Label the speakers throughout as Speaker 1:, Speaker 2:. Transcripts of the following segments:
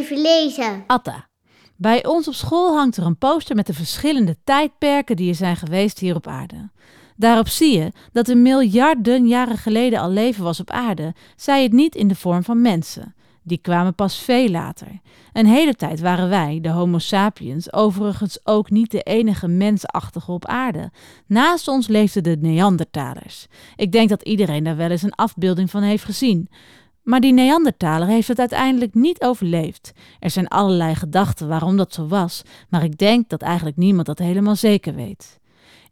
Speaker 1: even lezen.
Speaker 2: Atta. Bij ons op school hangt er een poster met de verschillende tijdperken die er zijn geweest hier op aarde. Daarop zie je dat er miljarden jaren geleden al leven was op aarde, zij het niet in de vorm van mensen. Die kwamen pas veel later. Een hele tijd waren wij, de Homo sapiens, overigens ook niet de enige mensachtige op aarde. Naast ons leefden de Neandertalers. Ik denk dat iedereen daar wel eens een afbeelding van heeft gezien. Maar die Neandertaler heeft het uiteindelijk niet overleefd. Er zijn allerlei gedachten waarom dat zo was, maar ik denk dat eigenlijk niemand dat helemaal zeker weet.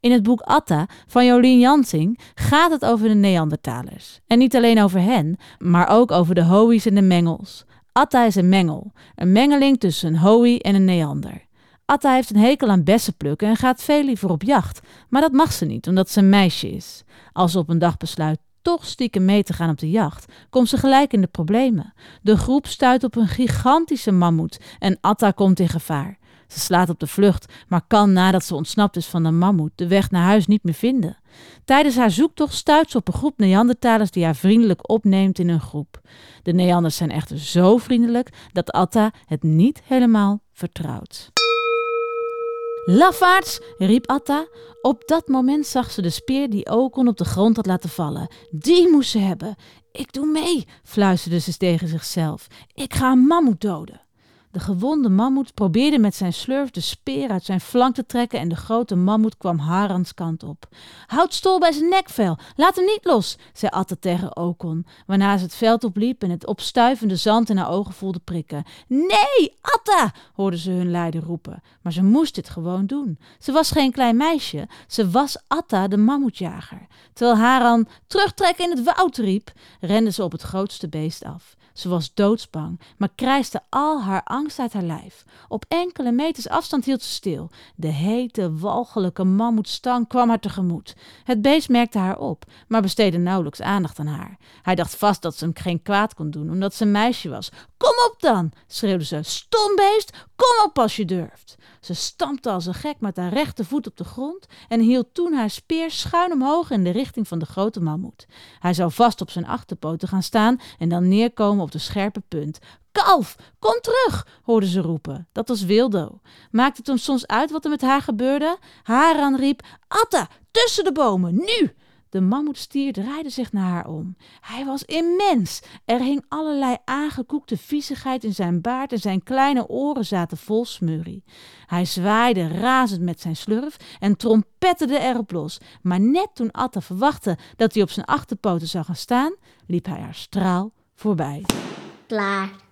Speaker 2: In het boek Atta van Jolien Jansing gaat het over de Neandertalers. En niet alleen over hen, maar ook over de Hoï's en de Mengels. Atta is een mengel, een mengeling tussen een Hoï en een Neander. Atta heeft een hekel aan bessen plukken en gaat veel liever op jacht, maar dat mag ze niet omdat ze een meisje is. Als ze op een dag besluit toch stiekem mee te gaan op de jacht, komt ze gelijk in de problemen. De groep stuit op een gigantische mammoet en Atta komt in gevaar. Ze slaat op de vlucht, maar kan nadat ze ontsnapt is van de mammoet de weg naar huis niet meer vinden. Tijdens haar zoektocht stuit ze op een groep Neandertalers die haar vriendelijk opneemt in hun groep. De Neanders zijn echter zo vriendelijk dat Atta het niet helemaal vertrouwt. Lafaards, riep Atta. Op dat moment zag ze de speer die Okon op de grond had laten vallen. Die moest ze hebben. Ik doe mee, fluisterde ze tegen zichzelf. Ik ga een mammoet doden. De gewonde mammoet probeerde met zijn slurf de speer uit zijn flank te trekken en de grote mammoet kwam Harans kant op. Houd Stol bij zijn nekvel, laat hem niet los, zei Atta tegen Okon, waarna ze het veld opliep en het opstuivende zand in haar ogen voelde prikken. Nee, Atta, hoorden ze hun leider roepen, maar ze moest dit gewoon doen. Ze was geen klein meisje, ze was Atta de mammoetjager. Terwijl Haran terugtrekken in het woud riep, rende ze op het grootste beest af. Ze was doodsbang, maar krijste al haar angst uit haar lijf. Op enkele meters afstand hield ze stil. De hete, walgelijke mammoetstang kwam haar tegemoet. Het beest merkte haar op, maar besteedde nauwelijks aandacht aan haar. Hij dacht vast dat ze hem geen kwaad kon doen, omdat ze een meisje was. Kom op dan, schreeuwde ze. Stom beest, kom op als je durft. Ze stampte als een gek met haar rechtervoet op de grond en hield toen haar speer schuin omhoog in de richting van de grote mammoet. Hij zou vast op zijn achterpoten gaan staan en dan neerkomen op de scherpe punt. Kalf, kom terug, hoorde ze roepen. Dat was Wildo. Maakte het hem soms uit wat er met haar gebeurde? Haran riep: Atta, tussen de bomen, nu! De mammoetstier draaide zich naar haar om. Hij was immens. Er hing allerlei aangekoekte viezigheid in zijn baard en zijn kleine oren zaten vol smurrie. Hij zwaaide razend met zijn slurf en trompetterde erop los. Maar net toen Atta verwachtte dat hij op zijn achterpoten zou gaan staan, liep hij haar straal voorbij.
Speaker 1: Klaar.